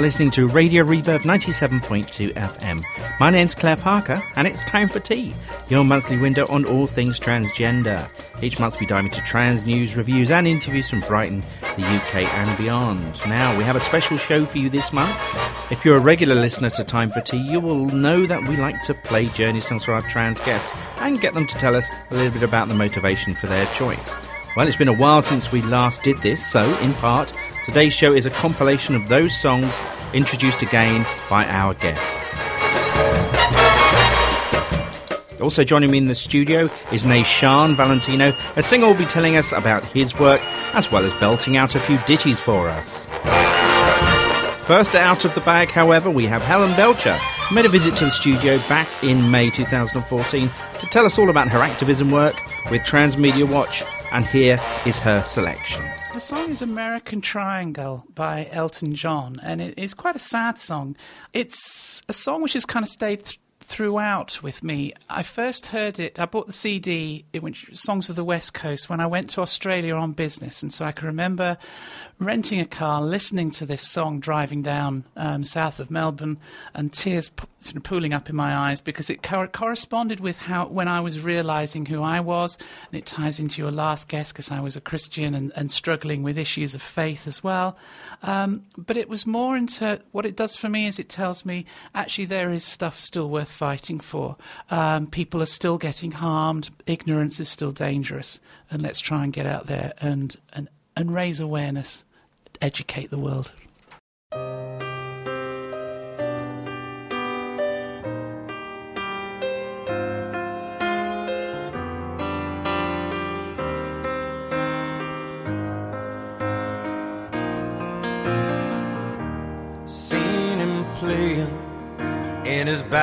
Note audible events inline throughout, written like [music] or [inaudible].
You're listening to Radio Reverb 97.2 FM. My name's Claire Parker, and it's time for tea, your monthly window on all things transgender. Each month we dive into trans news, reviews, and interviews from Brighton, the UK, and beyond. Now, we have a special show for you this month. If you're a regular listener to Time for T, you will know that we like to play journey songs for our trans guests and get them to tell us a little bit about the motivation for their choice. Well, it's been a while since we last did this, so in part, Today's show is a compilation of those songs introduced again by our guests. Also joining me in the studio is Nae Chane Valentino, a singer will be telling us about his work as well as belting out a few ditties for us. First out of the bag, however, we have Helen Belcher, who made a visit to the studio back in May 2014 to tell us all about her activism work with Trans Media Watch, and here is her selection. The song is American Triangle by Elton John, and it is quite a sad song. It's a song which has kind of stayed th- throughout with me. I first heard it, I bought the CD, which Songs of the West Coast, when I went to Australia on business. And so I can remember renting a car, listening to this song, driving down um, south of Melbourne, and tears sort of pooling up in my eyes because it co- corresponded with how when I was realizing who I was. And it ties into your last guest because I was a Christian and, and, struggling with issues of faith as well. Um, but it was more into what it does for me is it tells me actually there is stuff still worth fighting for. Um, people are still getting harmed. Ignorance is still dangerous. And let's try and get out there and, and, and raise awareness, educate the world.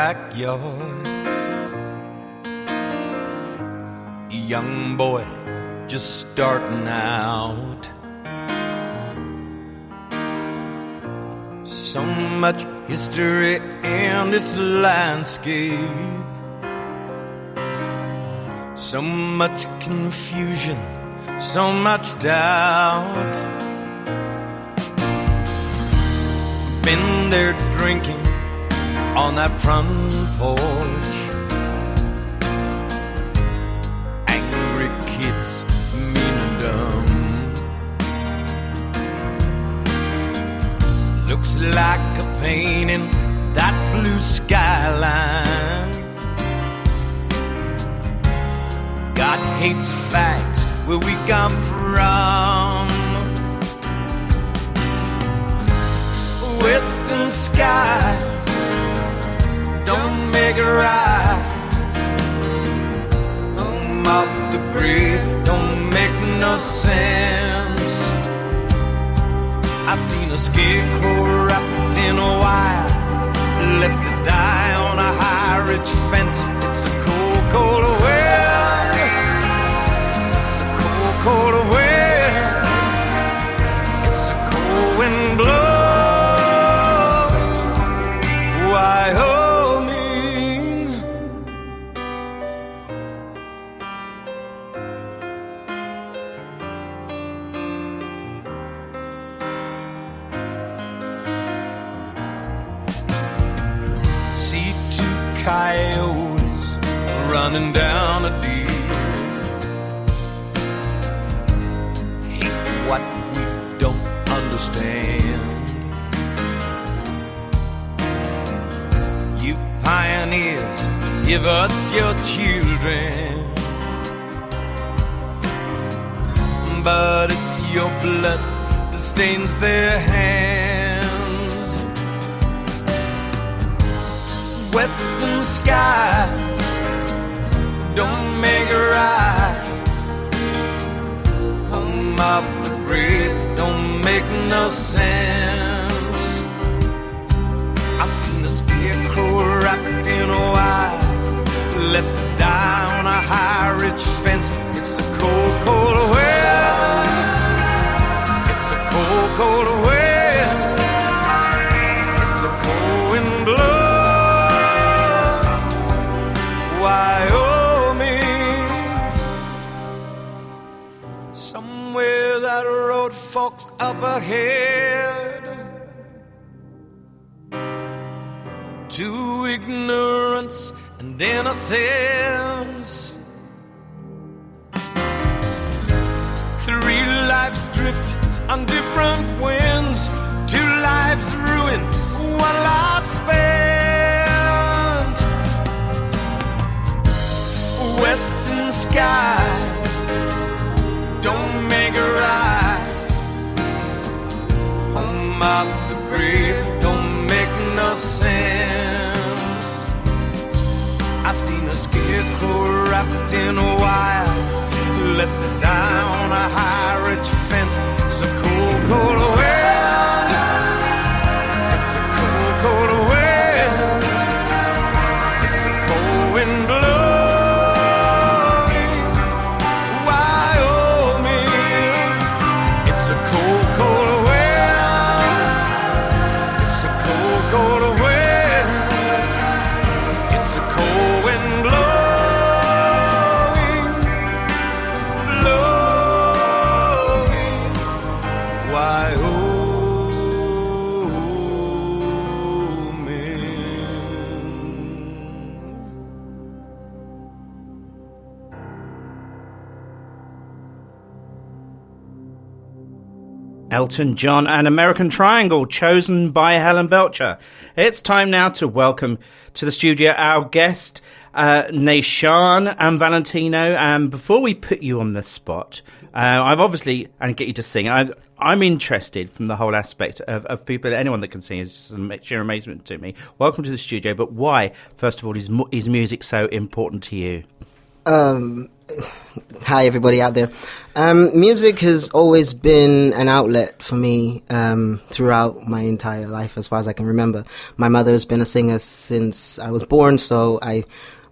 Backyard. Young boy just starting out. So much history in this landscape. So much confusion, so much doubt. Been there drinking on that front porch. Angry kids, mean and dumb. Looks like a painting, that blue skyline. God hates facts where we come from. Western skies make it right. Home of the brave don't make no sense. I seen a scarecrow wrapped in a wire, left to die on a high ridge fence. Skies don't make a ride. Home of the brave don't make no sense. I've seen a scarecrow wrapped in a wire, left it down a high ridge fence. A cold, cold wind. Elton John and American Triangle, chosen by Helen Belcher. It's time now to welcome to the studio our guest, uh, and Valentino. And before we put you on the spot, uh, I've obviously, and get you to sing, I, I'm interested from the whole aspect of, of people, anyone that can sing is just a sheer amazement to me. Welcome to the studio, but why, first of all, is, is music so important to you? Um, hi, everybody out there. Um, music has always been an outlet for me um, throughout my entire life, as far as I can remember. My mother has been a singer since I was born, so I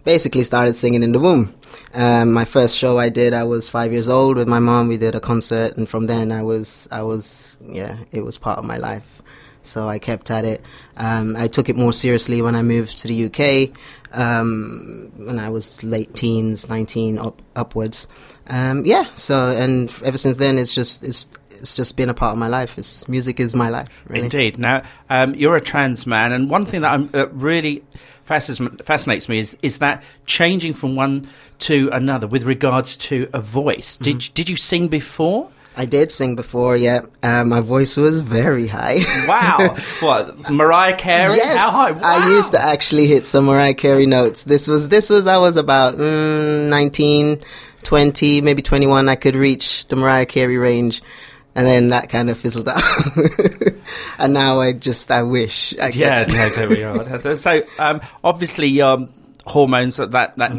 basically started singing in the womb. Um, my first show I did, I was five years old with my mom. We did a concert, and from then I was, I was, yeah, it was part of my life. So I kept at it. Um, I took it more seriously when I moved to the UK um, when I was late teens, 19 up, upwards. Um, yeah, so and ever since then, it's just it's it's just been a part of my life. It's music is my life. Really. Indeed. Now, um, you're a trans man, and one thing that, I'm, that really fascinates, fascinates me is is that changing from one to another with regards to a voice. Did did you sing before? I did sing before, yeah. Uh, my voice was very high. [laughs] Wow! what Mariah Carey? Yes, How high? I used to actually hit some Mariah Carey notes. This was this was I was about mm, 19, 20, maybe 21. I could reach the Mariah Carey range. And then that kind of fizzled [laughs] out. and now I just, I wish. I could. Yeah, no, there we are. So, so um, obviously, um, hormones that that, that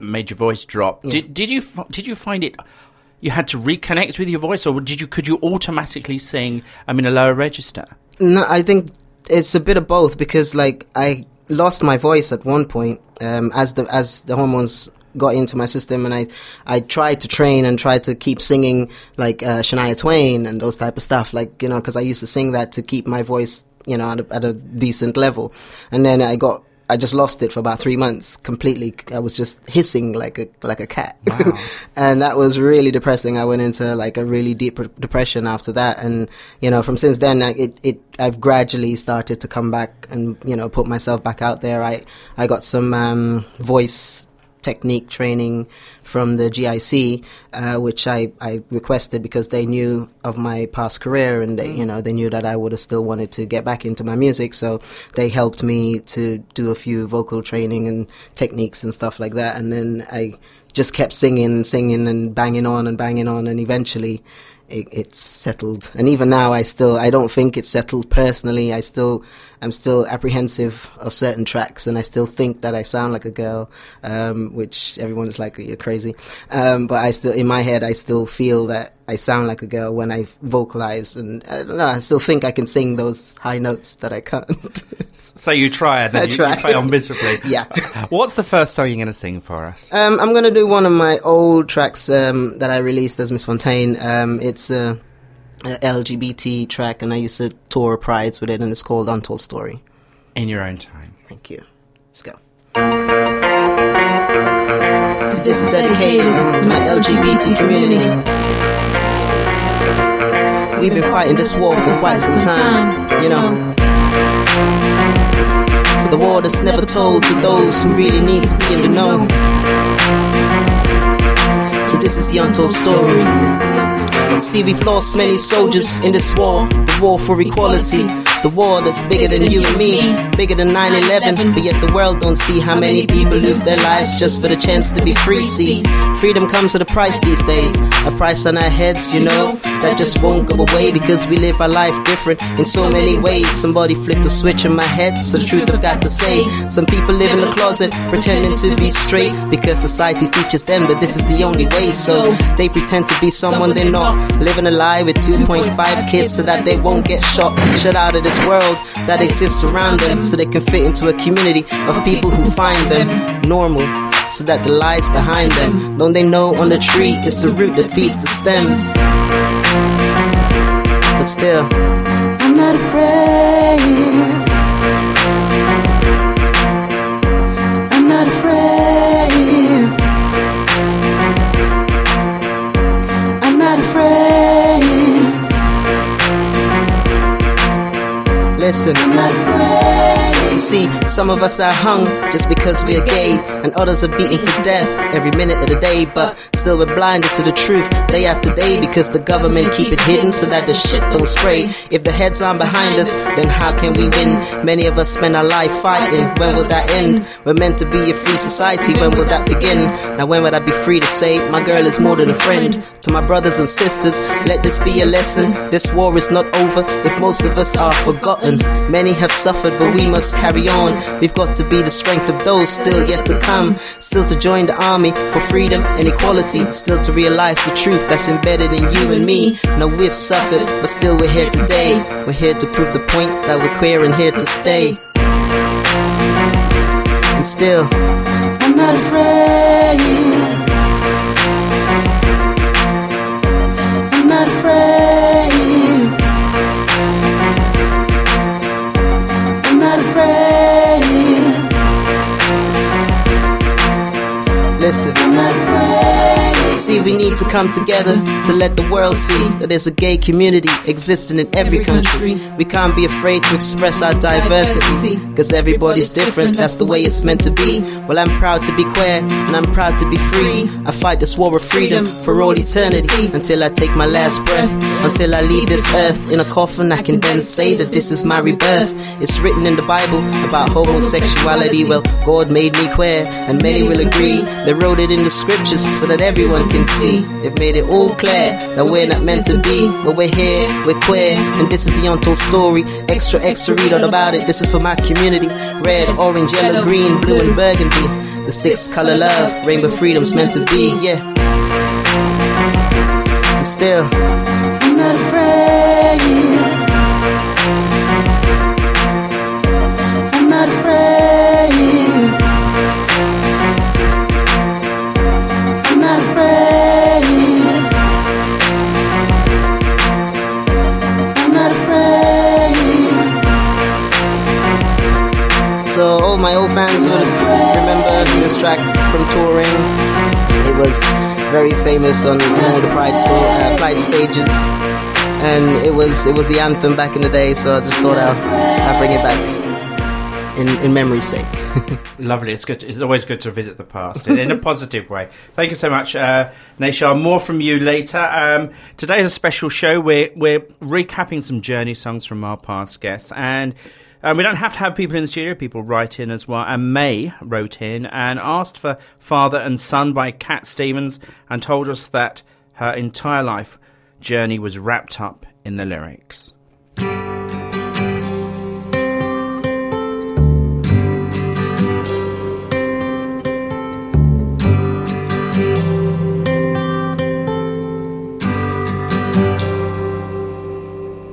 made your voice drop. Did did you did you find it? You had to reconnect with your voice, or did you could you automatically sing? I mean, a lower register. No, I think it's a bit of both because like I lost my voice at one point um, as the as the hormones got into my system and I I tried to train and tried to keep singing like uh, Shania Twain and those type of stuff like you know because I used to sing that to keep my voice you know at a, at a decent level and then I got I just lost it for about three months completely. I was just hissing like a like a cat, Wow. [laughs] and that was really depressing. I went into like a really deep depression after that, and you know, from since then, I, it it I've gradually started to come back and you know put myself back out there. I I got some um, voice technique training from the GIC, uh, which I, I requested because they knew of my past career and they, you know, they knew that I would have still wanted to get back into my music. So they helped me to do a few vocal training and techniques and stuff like that. And then I just kept singing and singing and banging on and banging on. And eventually it, it's settled. And even now, I still, I don't think it's settled personally. I still, I'm still apprehensive of certain tracks, and I still think that I sound like a girl, um, which everyone is like, you're crazy. Um, but I still, in my head, I still feel that I sound like a girl when I vocalize, and I don't know, I still think I can sing those high notes that I can't. So you try and [laughs] then I you, you fail miserably. [laughs] Yeah. [laughs] What's the first song you're going to sing for us? Um, I'm gonna do one of my old tracks um, that I released as Miss Fontaine. Um, it's a, a LGBT track, and I used to tour prides with it, and it's called Untold Story. In your own time. Thank you. Let's go. So this is dedicated to my LGBT community. We've been fighting this war for quite some time, you know. But the war that's never told to those who really need to be in the know. So this is the untold story. See, we've lost many soldiers in this war, the war for equality. The war that's bigger than you and me, bigger than 9 11. But yet the world don't see how many people lose their lives just for the chance to be free. See, freedom comes at a price these days, a price on our heads, you know, that just won't go away because we live our life different in so many ways. Somebody flipped a switch in my head, so the truth I've got to say. Some people live in the closet pretending to be straight because society teaches them that this is the only way. So they pretend to be someone they're not, living a lie with 2.5 kids so that they won't get shot, shut out of this world that exists around them so they can fit into a community of people who find them normal so that the lies behind them don't they know on the tree it's the root that feeds the stems but still. I'm not afraid. I'm not afraid. I'm not afraid. Listen, I'm not afraid. See, some of us are hung just because we're gay, and others are beaten to death every minute of the day. But still, we're blinded to the truth day after day because the government keep it hidden so that the shit don't spray. If the heads aren't behind us, then how can we win? Many of us spend our life fighting. When will that end? We're meant to be a free society. When will that begin? Now, when would I be free to say my girl is more than a friend? To my brothers and sisters, let this be a lesson. This war is not over if most of us are forgotten. Many have suffered, but we must carry on. We've got to be the strength of those still yet to come. Still to join the army for freedom and equality. Still to realize the truth that's embedded in you and me. Now we've suffered, but still we're here today. We're here to prove the point that we're queer and here to stay. And still, I'm not afraid. Listen. See, we need to come together to let the world see that there's a gay community existing in every country. We can't be afraid to express our diversity, cause everybody's different, that's the way it's meant to be. Well, I'm proud to be queer, and I'm proud to be free. I fight this war of freedom for all eternity until I take my last breath, until I leave this earth in a coffin. I can then say that this is my rebirth. It's written in the Bible about homosexuality. Well, God made me queer, and many will agree. They wrote it in the scriptures so that everyone can see. They've made it all clear that we're not meant to be, but we're here, we're queer, and this is the untold story. Extra, extra, read all about it. This is for my community. Red, orange, yellow, green, blue, and burgundy. The six color love, rainbow freedom's meant to be, yeah. And still, I'm not afraid. Track from touring. It was very famous on all the Pride uh, Pride stages, and it was it was the anthem back in the day. So I just thought I'll, I'll bring it back in in memory's sake. [laughs] Lovely. It's good. It's always good to visit the past in, in a positive way. Thank you so much, uh. More from you later. Um, today's a special show. We're we're recapping some journey songs from our past guests, and um, we don't have to have people in the studio. People write in as well. And May wrote in and asked for "Father and Son" by Cat Stevens, and told us that her entire life journey was wrapped up in the lyrics.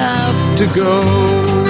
have to go.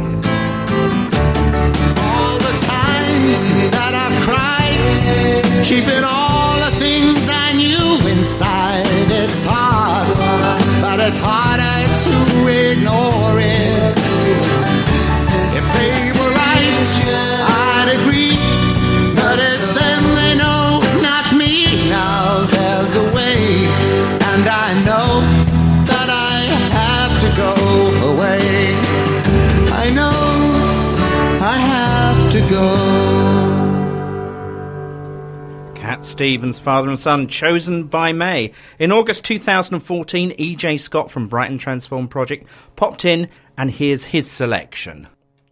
that I've cried, keeping all the things I knew inside. It's hard, but it's harder to ignore it. Stevens, father and son, chosen by May. In August 2014, EJ Scott from Brighton Transform Project popped in, and here's his selection.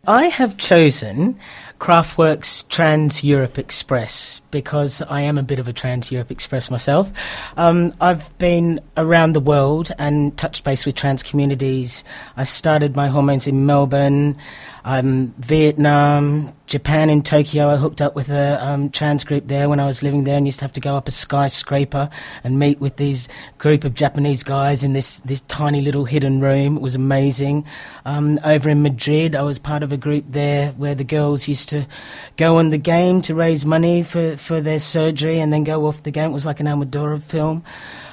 I have chosen Kraftwerk's Trans Europe Express because I am a bit of a Trans Europe Express myself. Um, I've been around the world and touched base with trans communities. I started my hormones in Melbourne, um, Vietnam, Japan, in Tokyo. I hooked up with a um, trans group there when I was living there and used to have to go up a skyscraper and meet with these group of Japanese guys in this, this tiny little hidden room. It was amazing. Um, over in Madrid, I was part of a group there where the girls used to go on the game to raise money for, for their surgery and then go off the game. It was like an Almodovar film.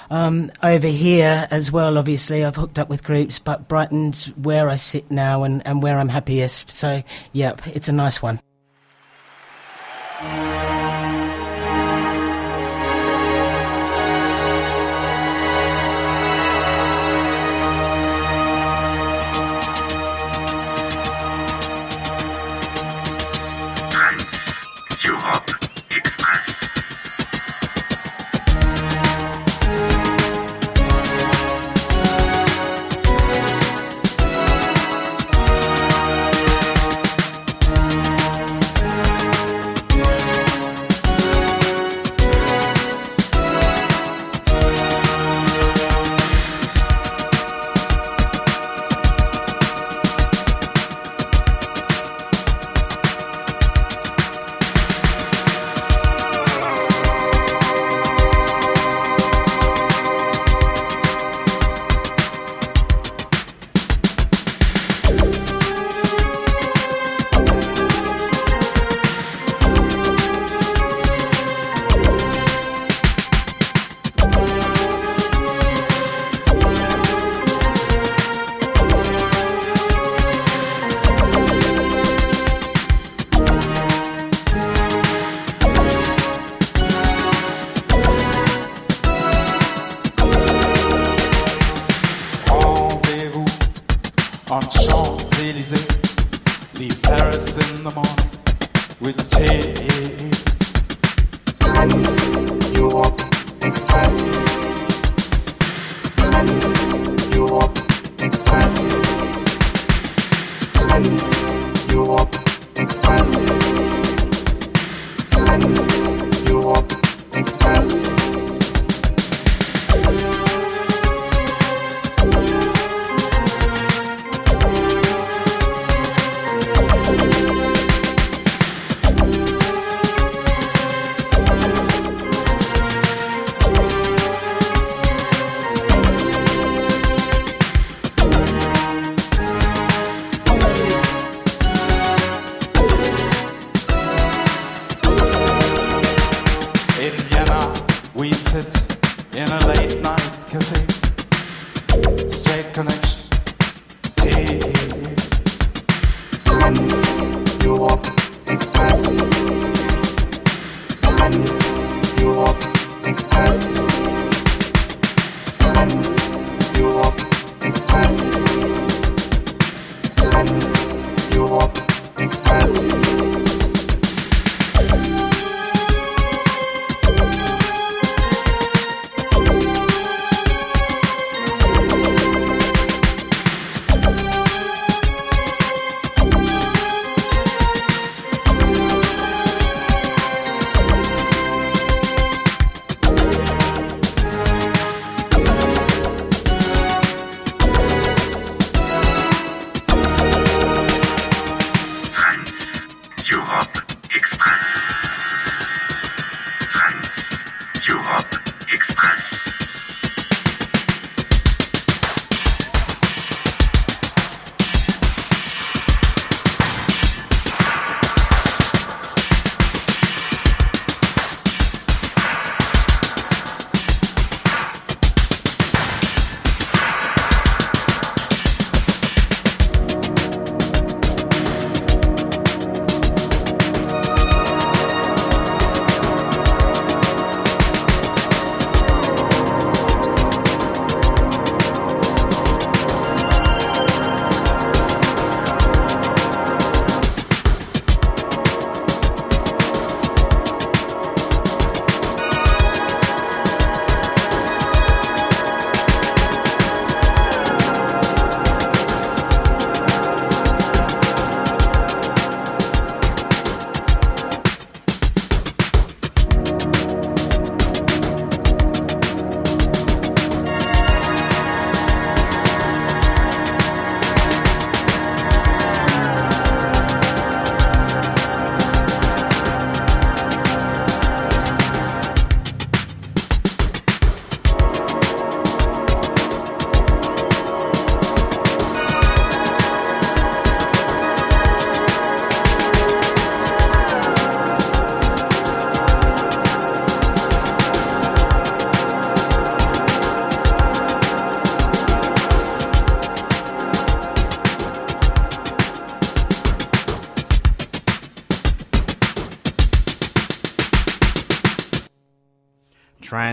Um, over here as well, obviously, I've hooked up with groups, but Brighton's where I sit now and, and where I'm happiest. So, yep, it's a nice one.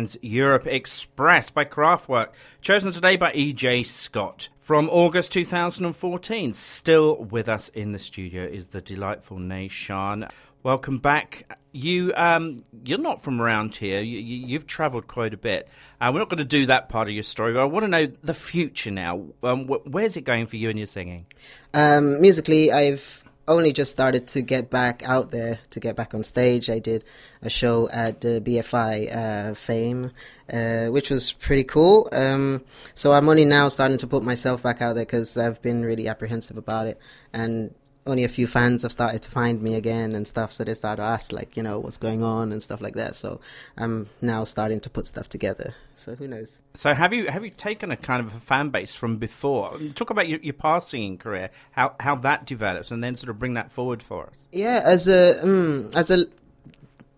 Trans Europe Express by Kraftwerk, chosen today by EJ Scott. From August 2014, still with us in the studio is the delightful Nae Chane. Welcome back. You, um, you're not from around here. You, you, you've travelled quite a bit. Uh, we're not going to do that part of your story, but I want to know the future now. Um, wh- where's it going for you and your singing? Um, musically, I've only just started to get back out there, to get back on stage. I did a show at the BFI uh, Fame, uh, which was pretty cool. Um, so I'm only now starting to put myself back out there because I've been really apprehensive about it. And only a few fans have started to find me again and stuff, so they start to ask, like, you know, what's going on and stuff like that. So I'm now starting to put stuff together. So who knows? So have you have you taken a kind of a fan base from before? Talk about your, your past singing career, how how that develops, and then sort of bring that forward for us. Yeah, as a mm, as a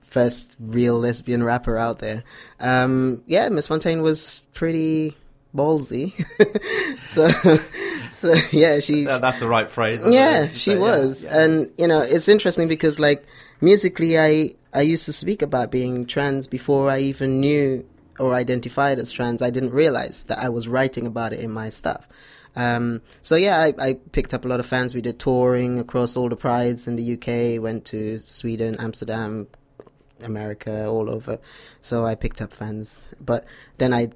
first real lesbian rapper out there, um, yeah, Miss Fontaine was pretty ballsy. [laughs] so, so yeah, she. That's the right phrase. yeah, she yeah, was, yeah. and you know, it's interesting because like musically, I I used to speak about being trans before I even knew or identified as trans. I didn't realize that I was writing about it in my stuff. Um, so yeah, I, I picked up a lot of fans. We did touring across all the prides in the UK. Went to Sweden, Amsterdam, America, all over. So I picked up fans, but then I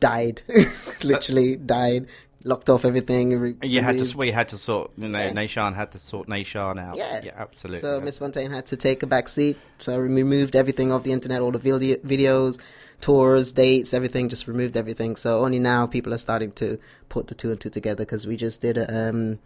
died, [laughs] [laughs] literally died. Locked off everything. Re- You had to, we had to sort, you know, Yeah. Nae Chane had to sort Nae Chane out. Yeah. yeah, absolutely. So Miss Fontaine had to take a back seat. So we removed everything off the internet, all the video- videos, tours, dates, everything. Just removed everything. So only now people are starting to put the two and two together because we just did a, um,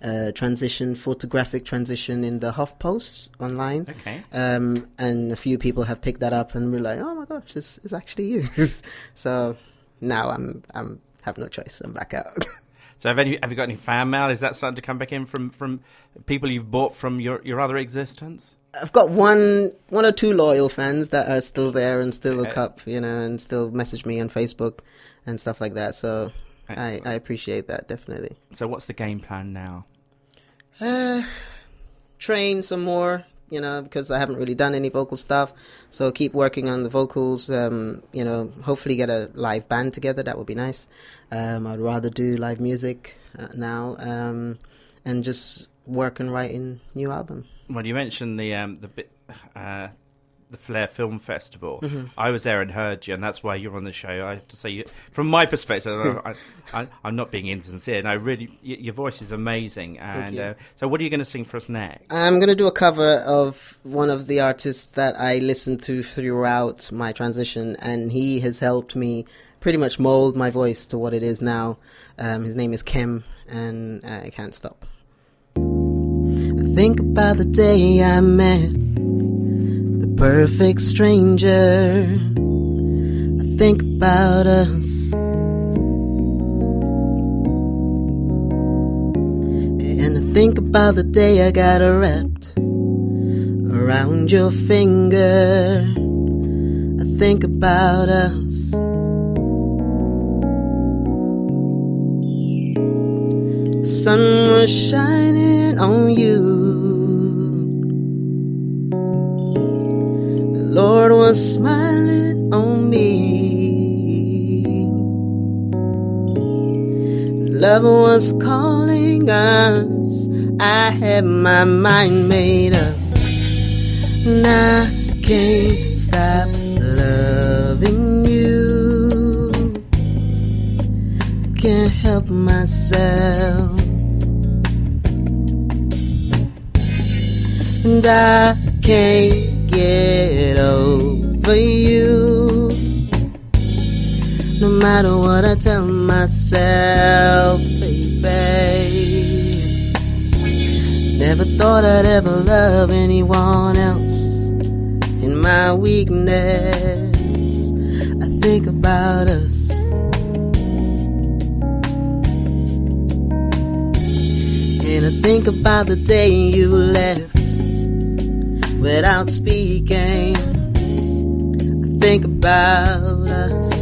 a transition, photographic transition in the HuffPost online. Okay. Um, and a few people have picked that up and we're like, oh my gosh, it's, it's actually you. [laughs] so now I'm I'm have no choice. I'm back out. [laughs] So have any have you got any fan mail? Is that starting to come back in from from people you've bought from your your other existence? I've got one one or two loyal fans that are still there and still look up, you know, and still message me on Facebook and stuff like that. So I, I appreciate that definitely. So what's the game plan now? Uh, train some more, you know, because I haven't really done any vocal stuff. So keep working on the vocals. Um, you know, hopefully get a live band together. That would be nice. Um, I'd rather do live music uh, now, um, and just work on writing new album. Well, you mentioned the um, the bit, uh, the Flare Film Festival. Mm-hmm. I was there and heard you, and that's why you're on the show. I have to say, you, from my perspective, [laughs] I, I'm not being insincere. And I really, y- your voice is amazing. And uh, so, what are you going to sing for us next? I'm gonna do a cover of one of the artists that I listened to throughout my transition, and he has helped me pretty much mold my voice to what it is now. Um, his name is Kem, and I can't stop. I think about the day I met perfect stranger. I think about us. And I think about the day I got wrapped around your finger. I think about us. The sun was shining on you. Lord was smiling on me. Love was calling us. I had my mind made up. And I can't stop loving you. I can't help myself. And I can't get over you. No matter what I tell myself, baby. Never thought I'd ever love anyone else. In my weakness, I think about us. And I think about the day you left without speaking. I think about us.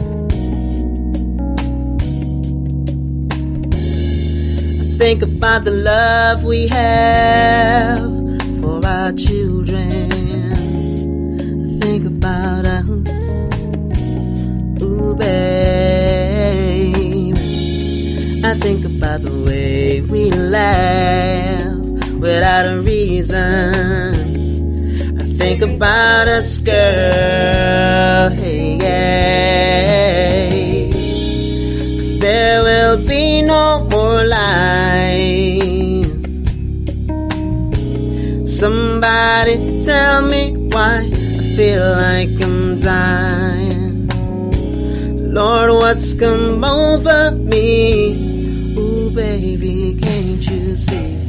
I think about the love we have for our children. I think about us. Ooh, babe. I think about the way we laugh without a reason. Think about us, girl. Hey, hey. Cause there will be no more lies. Somebody tell me why I feel like I'm dying. Lord, what's come over me? Ooh, baby, can't you see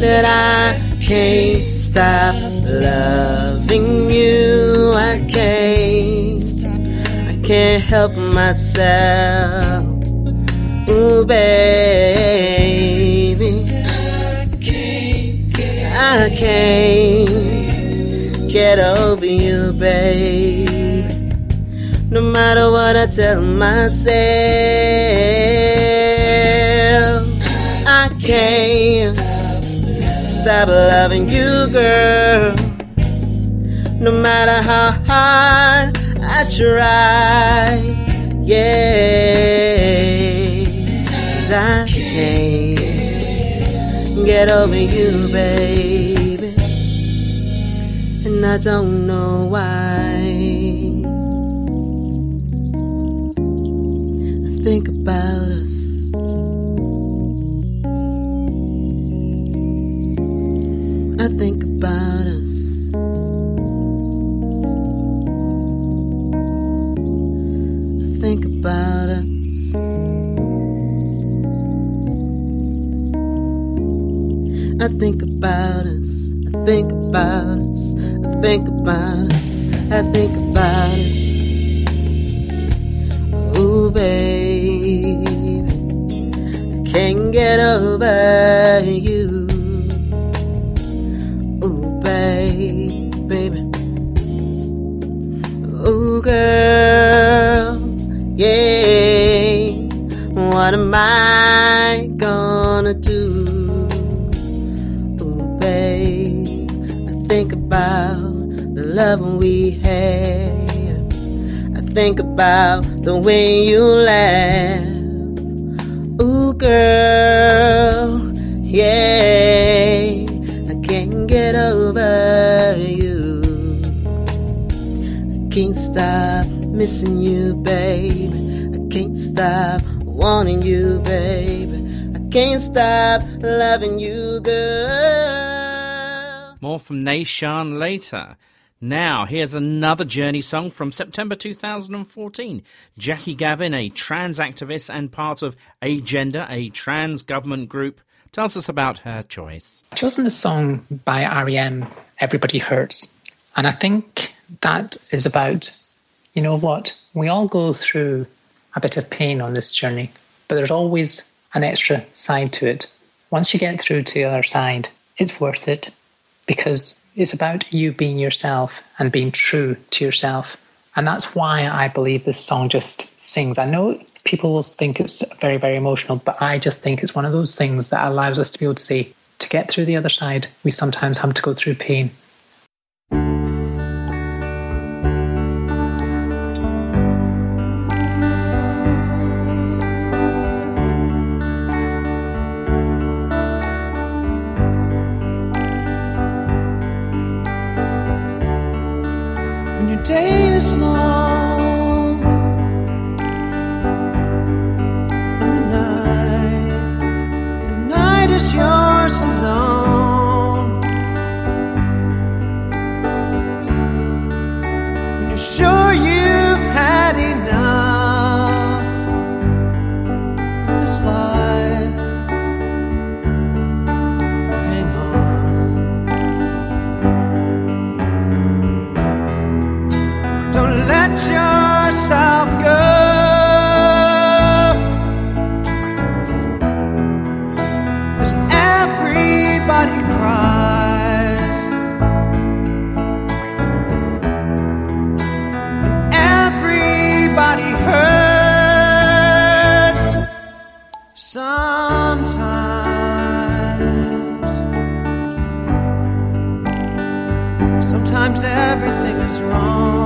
that I can't stop loving you? I can't, I can't help myself. Ooh, baby, I can't get over you, babe. No matter what I tell myself, I can't stop loving you, girl. No matter how hard I try, yeah. Cause I can't get over you, baby. And I don't know why. I think about about us. I think about us. I think about us. I think about us. I think about us. I think about us. Ooh, baby, I can't get over you. Girl, yeah. What am I gonna do? Ooh, babe, I think about the love we had. I think about the way you laugh. Ooh, girl, yeah. I can't get over can't stop missing you, babe. I can't stop wanting you, babe. I can't stop loving you, girl. More from Nae Chane later. Now, here's another Journey song from September 2014. Jackie Gavin, a trans activist and part of Agenda, a trans government group, tells us about her choice. I've chosen the song by REM, Everybody Hurts. And I think that is about, you know what, we all go through a bit of pain on this journey, but there's always an extra side to it. Once you get through to the other side, it's worth it because it's about you being yourself and being true to yourself. And that's why I believe this song just sings. I know people will think it's very, very emotional, but I just think it's one of those things that allows us to be able to say, to get through the other side, we sometimes have to go through pain. Is wrong.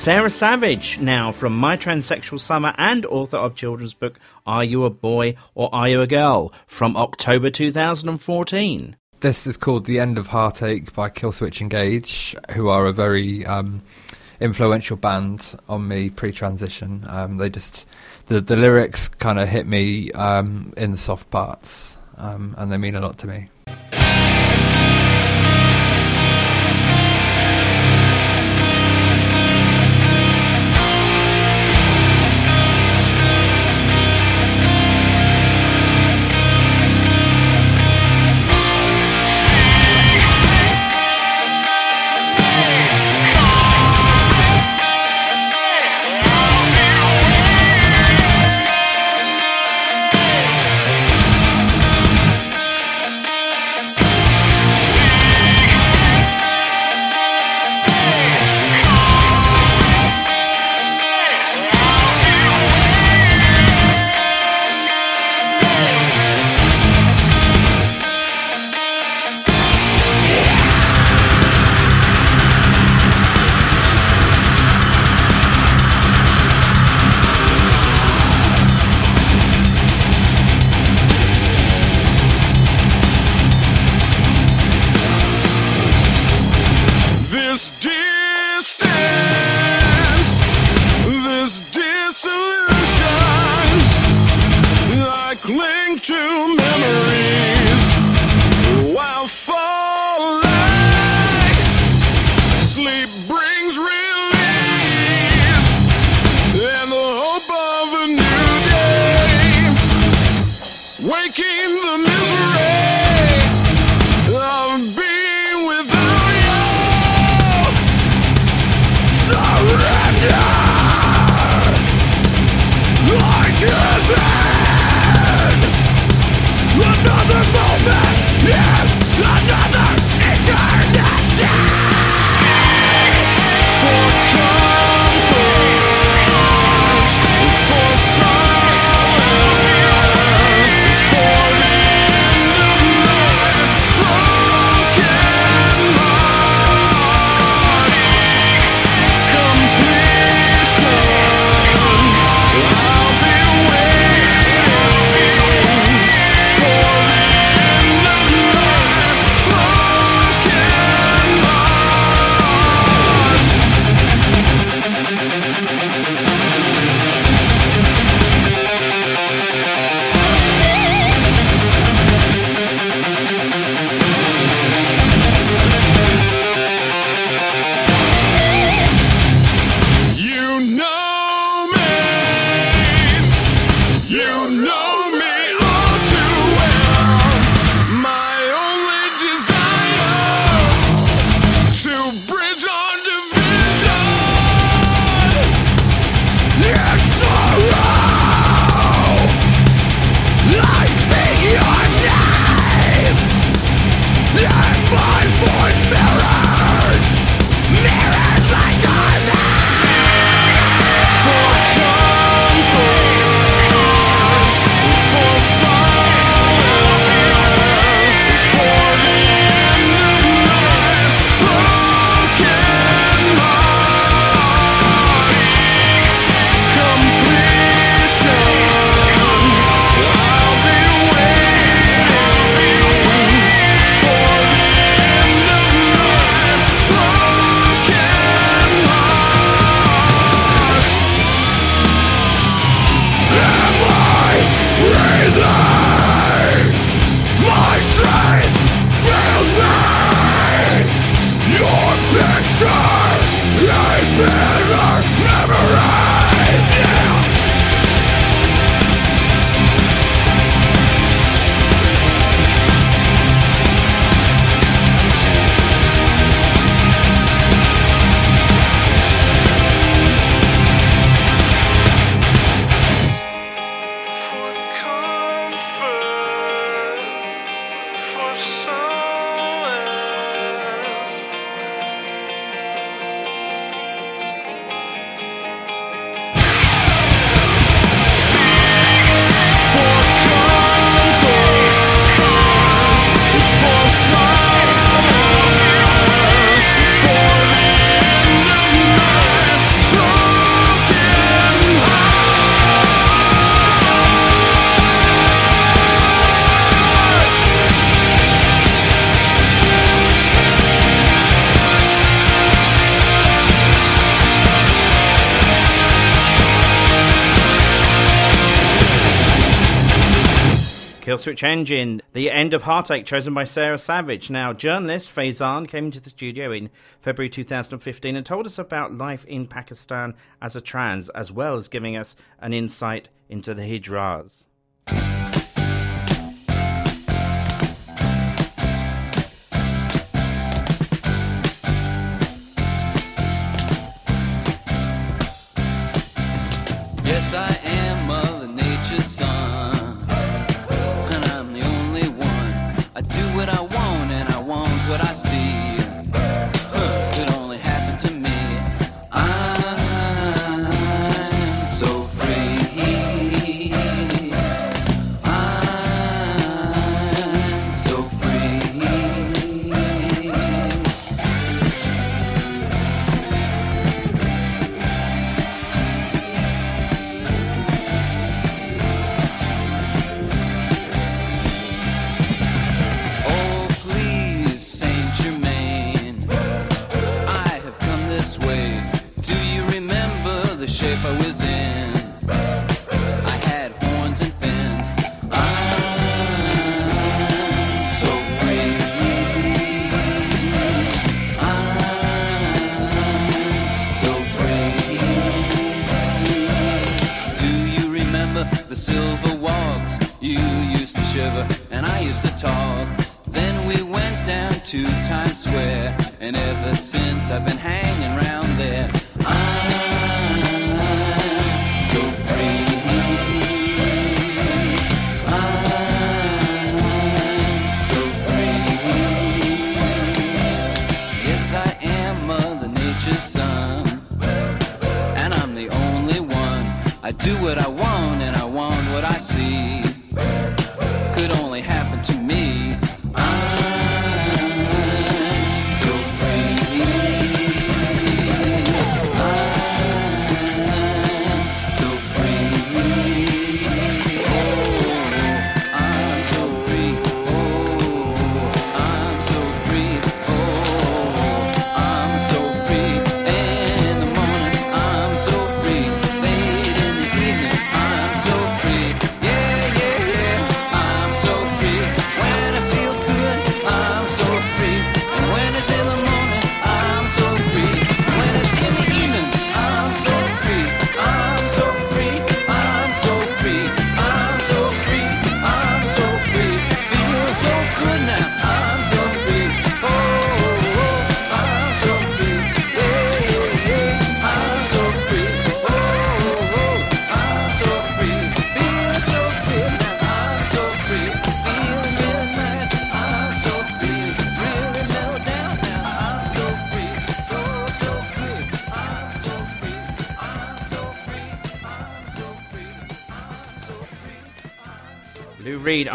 Sarah Savage, now from My Transsexual Summer and author of children's book Are You a Boy or Are You a Girl from October 2014. This is called The End of Heartache by Killswitch Engage, who are a very um, influential band on me pre-transition. Um, they just the the lyrics kind of hit me um, in the soft parts, um, and they mean a lot to me. Killswitch Engage, The End of Heartache, chosen by Sarah Savage. Now, journalist Faizan came into the studio in February 2015 and told us about life in Pakistan as a trans, as well as giving us an insight into the hijras.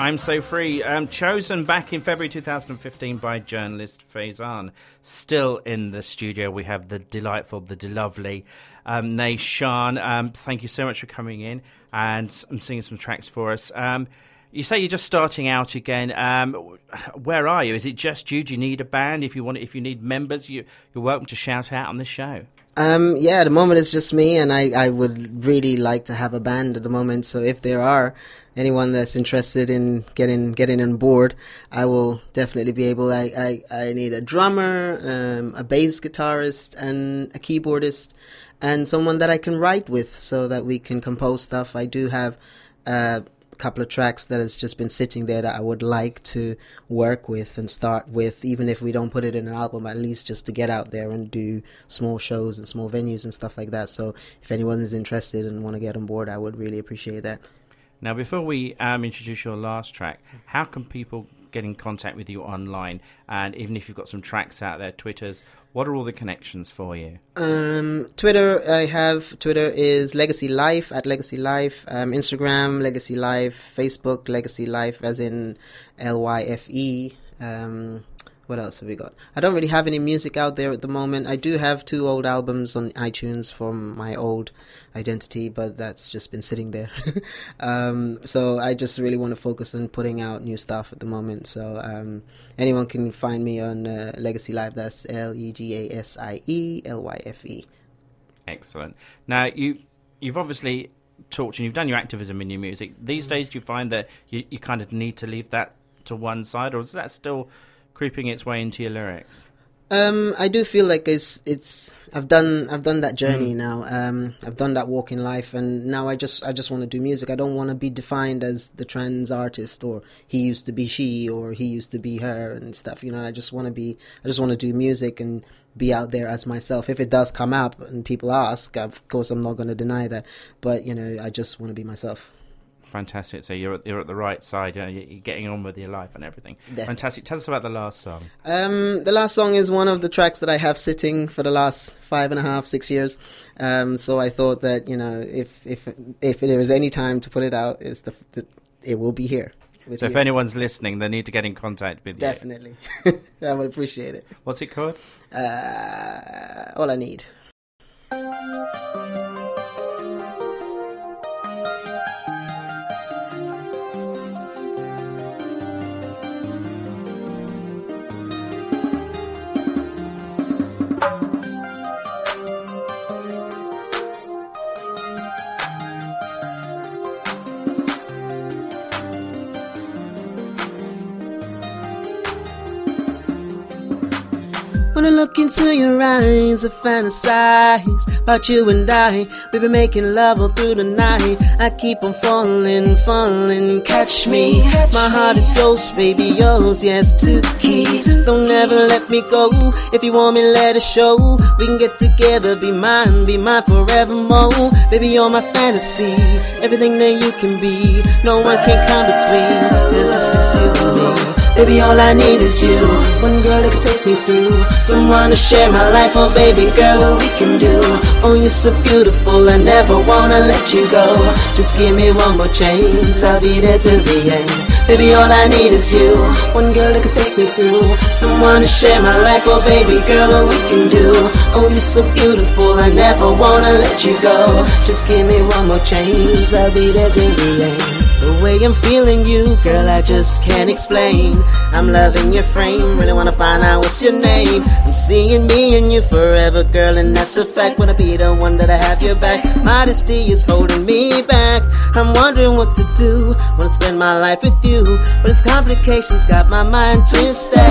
I'm So Free, um, chosen back in February 2015 by journalist Faizan. Still in the studio, we have the delightful, the lovely um. Um, thank you so much for coming in and and singing some tracks for us. Um, you say you're just starting out again. Um, where are you? Is it just you? Do you need a band? If you want, if you need members, you, you're welcome to shout out on the show. Um, yeah, at the moment it's just me, and I, I would really like to have a band at the moment. So if there are anyone that's interested in getting getting on board, I will definitely be able. I I, I need a drummer, um, a bass guitarist, and a keyboardist, and someone that I can write with, so that we can compose stuff. I do have. Uh, couple of tracks that has just been sitting there that I would like to work with and start with, even if we don't put it in an album, at least just to get out there and do small shows and small venues and stuff like that. So if anyone is interested and want to get on board, I would really appreciate that. Now, before we um, introduce your last track, how can people get in contact with you online? And even if you've got some tracks out there, Twitters, what are all the connections for you? Um, Twitter, I have Twitter is Legasie Lyfe at Legasie Lyfe. Um, Instagram, Legasie Lyfe. Facebook, Legasie Lyfe, as in L Y F E. Um, what else have we got? I don't really have any music out there at the moment. I do have two old albums on iTunes from my old identity, but that's just been sitting there. [laughs] um, so I just really want to focus on putting out new stuff at the moment. So um, anyone can find me on uh, Legasie Lyfe. That's L E G A S I E L Y F E. Excellent. Now, you you've obviously talked and you've done your activism in your music. These days, do you find that you, you kind of need to leave that to one side, or is that still creeping its way into your lyrics? Um, I do feel like it's it's I've done I've done that journey Mm. now. Um, I've done that walk in life, and now I just I just want to do music. I don't want to be defined as the trans artist, or he used to be she, or he used to be her, and stuff. You know, I just want to be I just want to do music and be out there as myself. If it does come up and people ask, of course I'm not going to deny that. But you know, I just want to be myself. Fantastic. So you're at, you're at the right side. You you're you're getting on with your life and everything. Definitely. Fantastic. Tell us about the last song. Um, the last song is one of the tracks that I have sitting for the last five and a half, six years. Um, so I thought that you know, if if if there is any time to put it out, is the, the it will be here. So if anyone's listening, they need to get in contact with you. definitely, [laughs] I would appreciate it. What's it called? Uh, all I need. Into your eyes, I fantasize about you and I. We've been making love all through the night. I keep on falling, falling. Catch me. My heart is yours, baby, yours, yes, to keep. Don't ever let me go. If you want me, let it show. We can get together, be mine, be mine forevermore. Baby, you're my fantasy. Everything that you can be. No one can come between. This is just you and me. Baby, all I need is you. One girl that can take me through. Someone to share my life. Oh, baby girl, what we can do. Oh, you're so beautiful. I never wanna let you go. Just give me one more chance. I'll be there till the end. Baby, all I need is you. One girl that can take me through. Someone to share my life. Oh, baby girl, what we can do. Oh, you're so beautiful. I never wanna let you go. Just give me one more chance. I'll be there till the end. The way I'm feeling you, girl, I just can't explain. I'm loving your frame, really wanna find out what's your name. I'm seeing me and you forever, girl, and that's a fact. Wanna be the one that I have your back. Modesty is holding me back. I'm wondering what to do. Wanna spend my life with you, but it's complications got my mind twisted.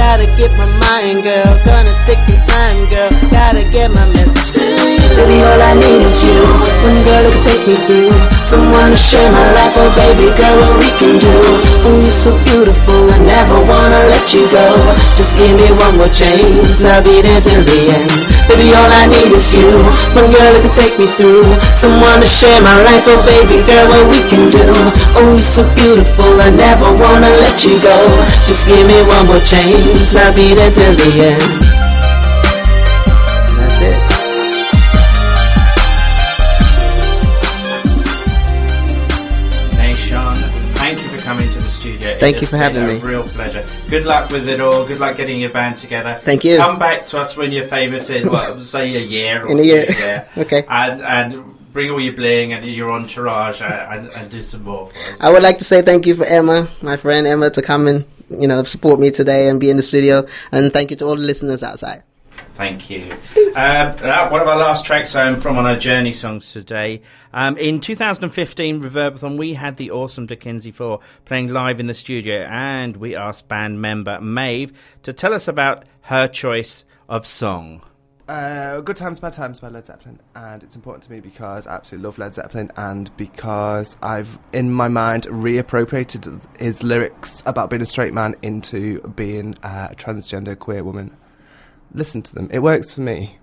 Gotta get my mind, girl. Gonna take some time, girl. Gotta get my message to you. Baby, all I need is you. One girl who can take me through. Someone to share my life. Oh, baby girl, what we can do. Oh, you're so beautiful. I never wanna let you go. Just give me one more chance. I'll be there till the end. Baby, all I need is you. One girl who can take me through. Someone to share my life. Oh, baby girl, what we can do. Oh, you're so beautiful. I never wanna let you go. Just give me one more chance. I'll be there till the end. That's it. Nae Chane, thank you for coming to the studio. Thank It you for having been me. A real pleasure. Good luck with it all. Good luck getting your band together. Thank you. Come back to us when you're famous in, what, [laughs] say a year or In a year. yeah. [laughs] Okay. And, and bring all your bling and your entourage and, and, and do some more. I would like to say thank you for Emma, my friend Emma, to come and you know support me today and be in the studio, and thank you to all the listeners outside. Thank you. Um, uh, one of our last tracks um, from on our journey songs today. Um, in 2015, Reverbathon, we had the awesome Dickensie 4 playing live in the studio, and we asked band member Maeve to tell us about her choice of song. Uh, Good Times, Bad Times by Led Zeppelin, and it's important to me because I absolutely love Led Zeppelin, and because I've, in my mind, reappropriated his lyrics about being a straight man into being a transgender queer woman. Listen to them, it works for me.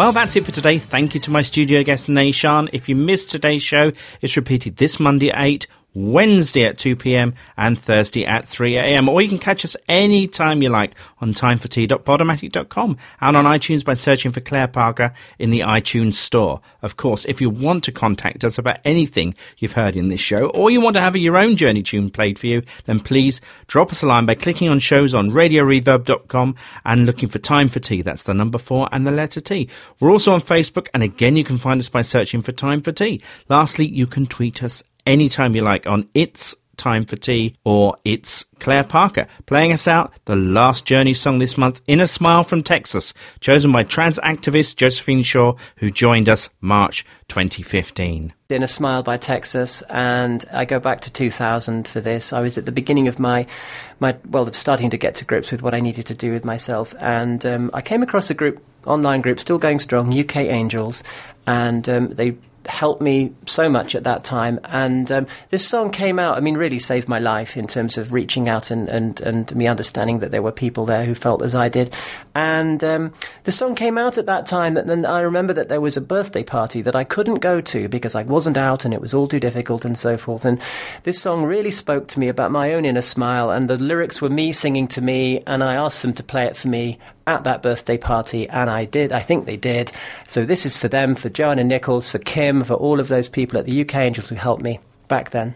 Well, that's it for today. Thank you to my studio guest, Nae Chane. If you missed today's show, it's repeated this Monday at 8, Wednesday at 2 p.m., and Thursday at 3 a.m. Or you can catch us anytime you like on timefortea.podomatic.com and on iTunes by searching for Claire Parker in the iTunes store. Of course, if you want to contact us about anything you've heard in this show, or you want to have your own journey tune played for you, then please drop us a line by clicking on shows on radioreverb.com and looking for Time for T. That's the number four and the letter T. We're also on Facebook, and again, you can find us by searching for Time for T. Lastly, you can tweet us anytime you like on It's Time for T or It's Claire Parker. Playing us out, the last Journey song this month, Inner Smile from Texas, chosen by trans activist Josephine Shaw, who joined us March 2015. inner smile by texas and i go back to 2000 for this i was at the beginning of my my well of starting to get to grips with what i needed to do with myself and um, i came across a group online group still going strong uk angels and um, they helped me so much at that time. And um, this song came out i mean really saved my life in terms of reaching out and, and, and me understanding that there were people there who felt as i did. And um, the song came out at that time and then i remember that there was a birthday party that i couldn't go to because i wasn't out and it was all too difficult and so forth. And this song really spoke to me about my own inner smile and the lyrics were me singing to me and i asked them to play it for me at that birthday party, and I did. I think they did. So this is for them, for Joanna Nichols, for Kim, for all of those people at the UK Angels who helped me back then.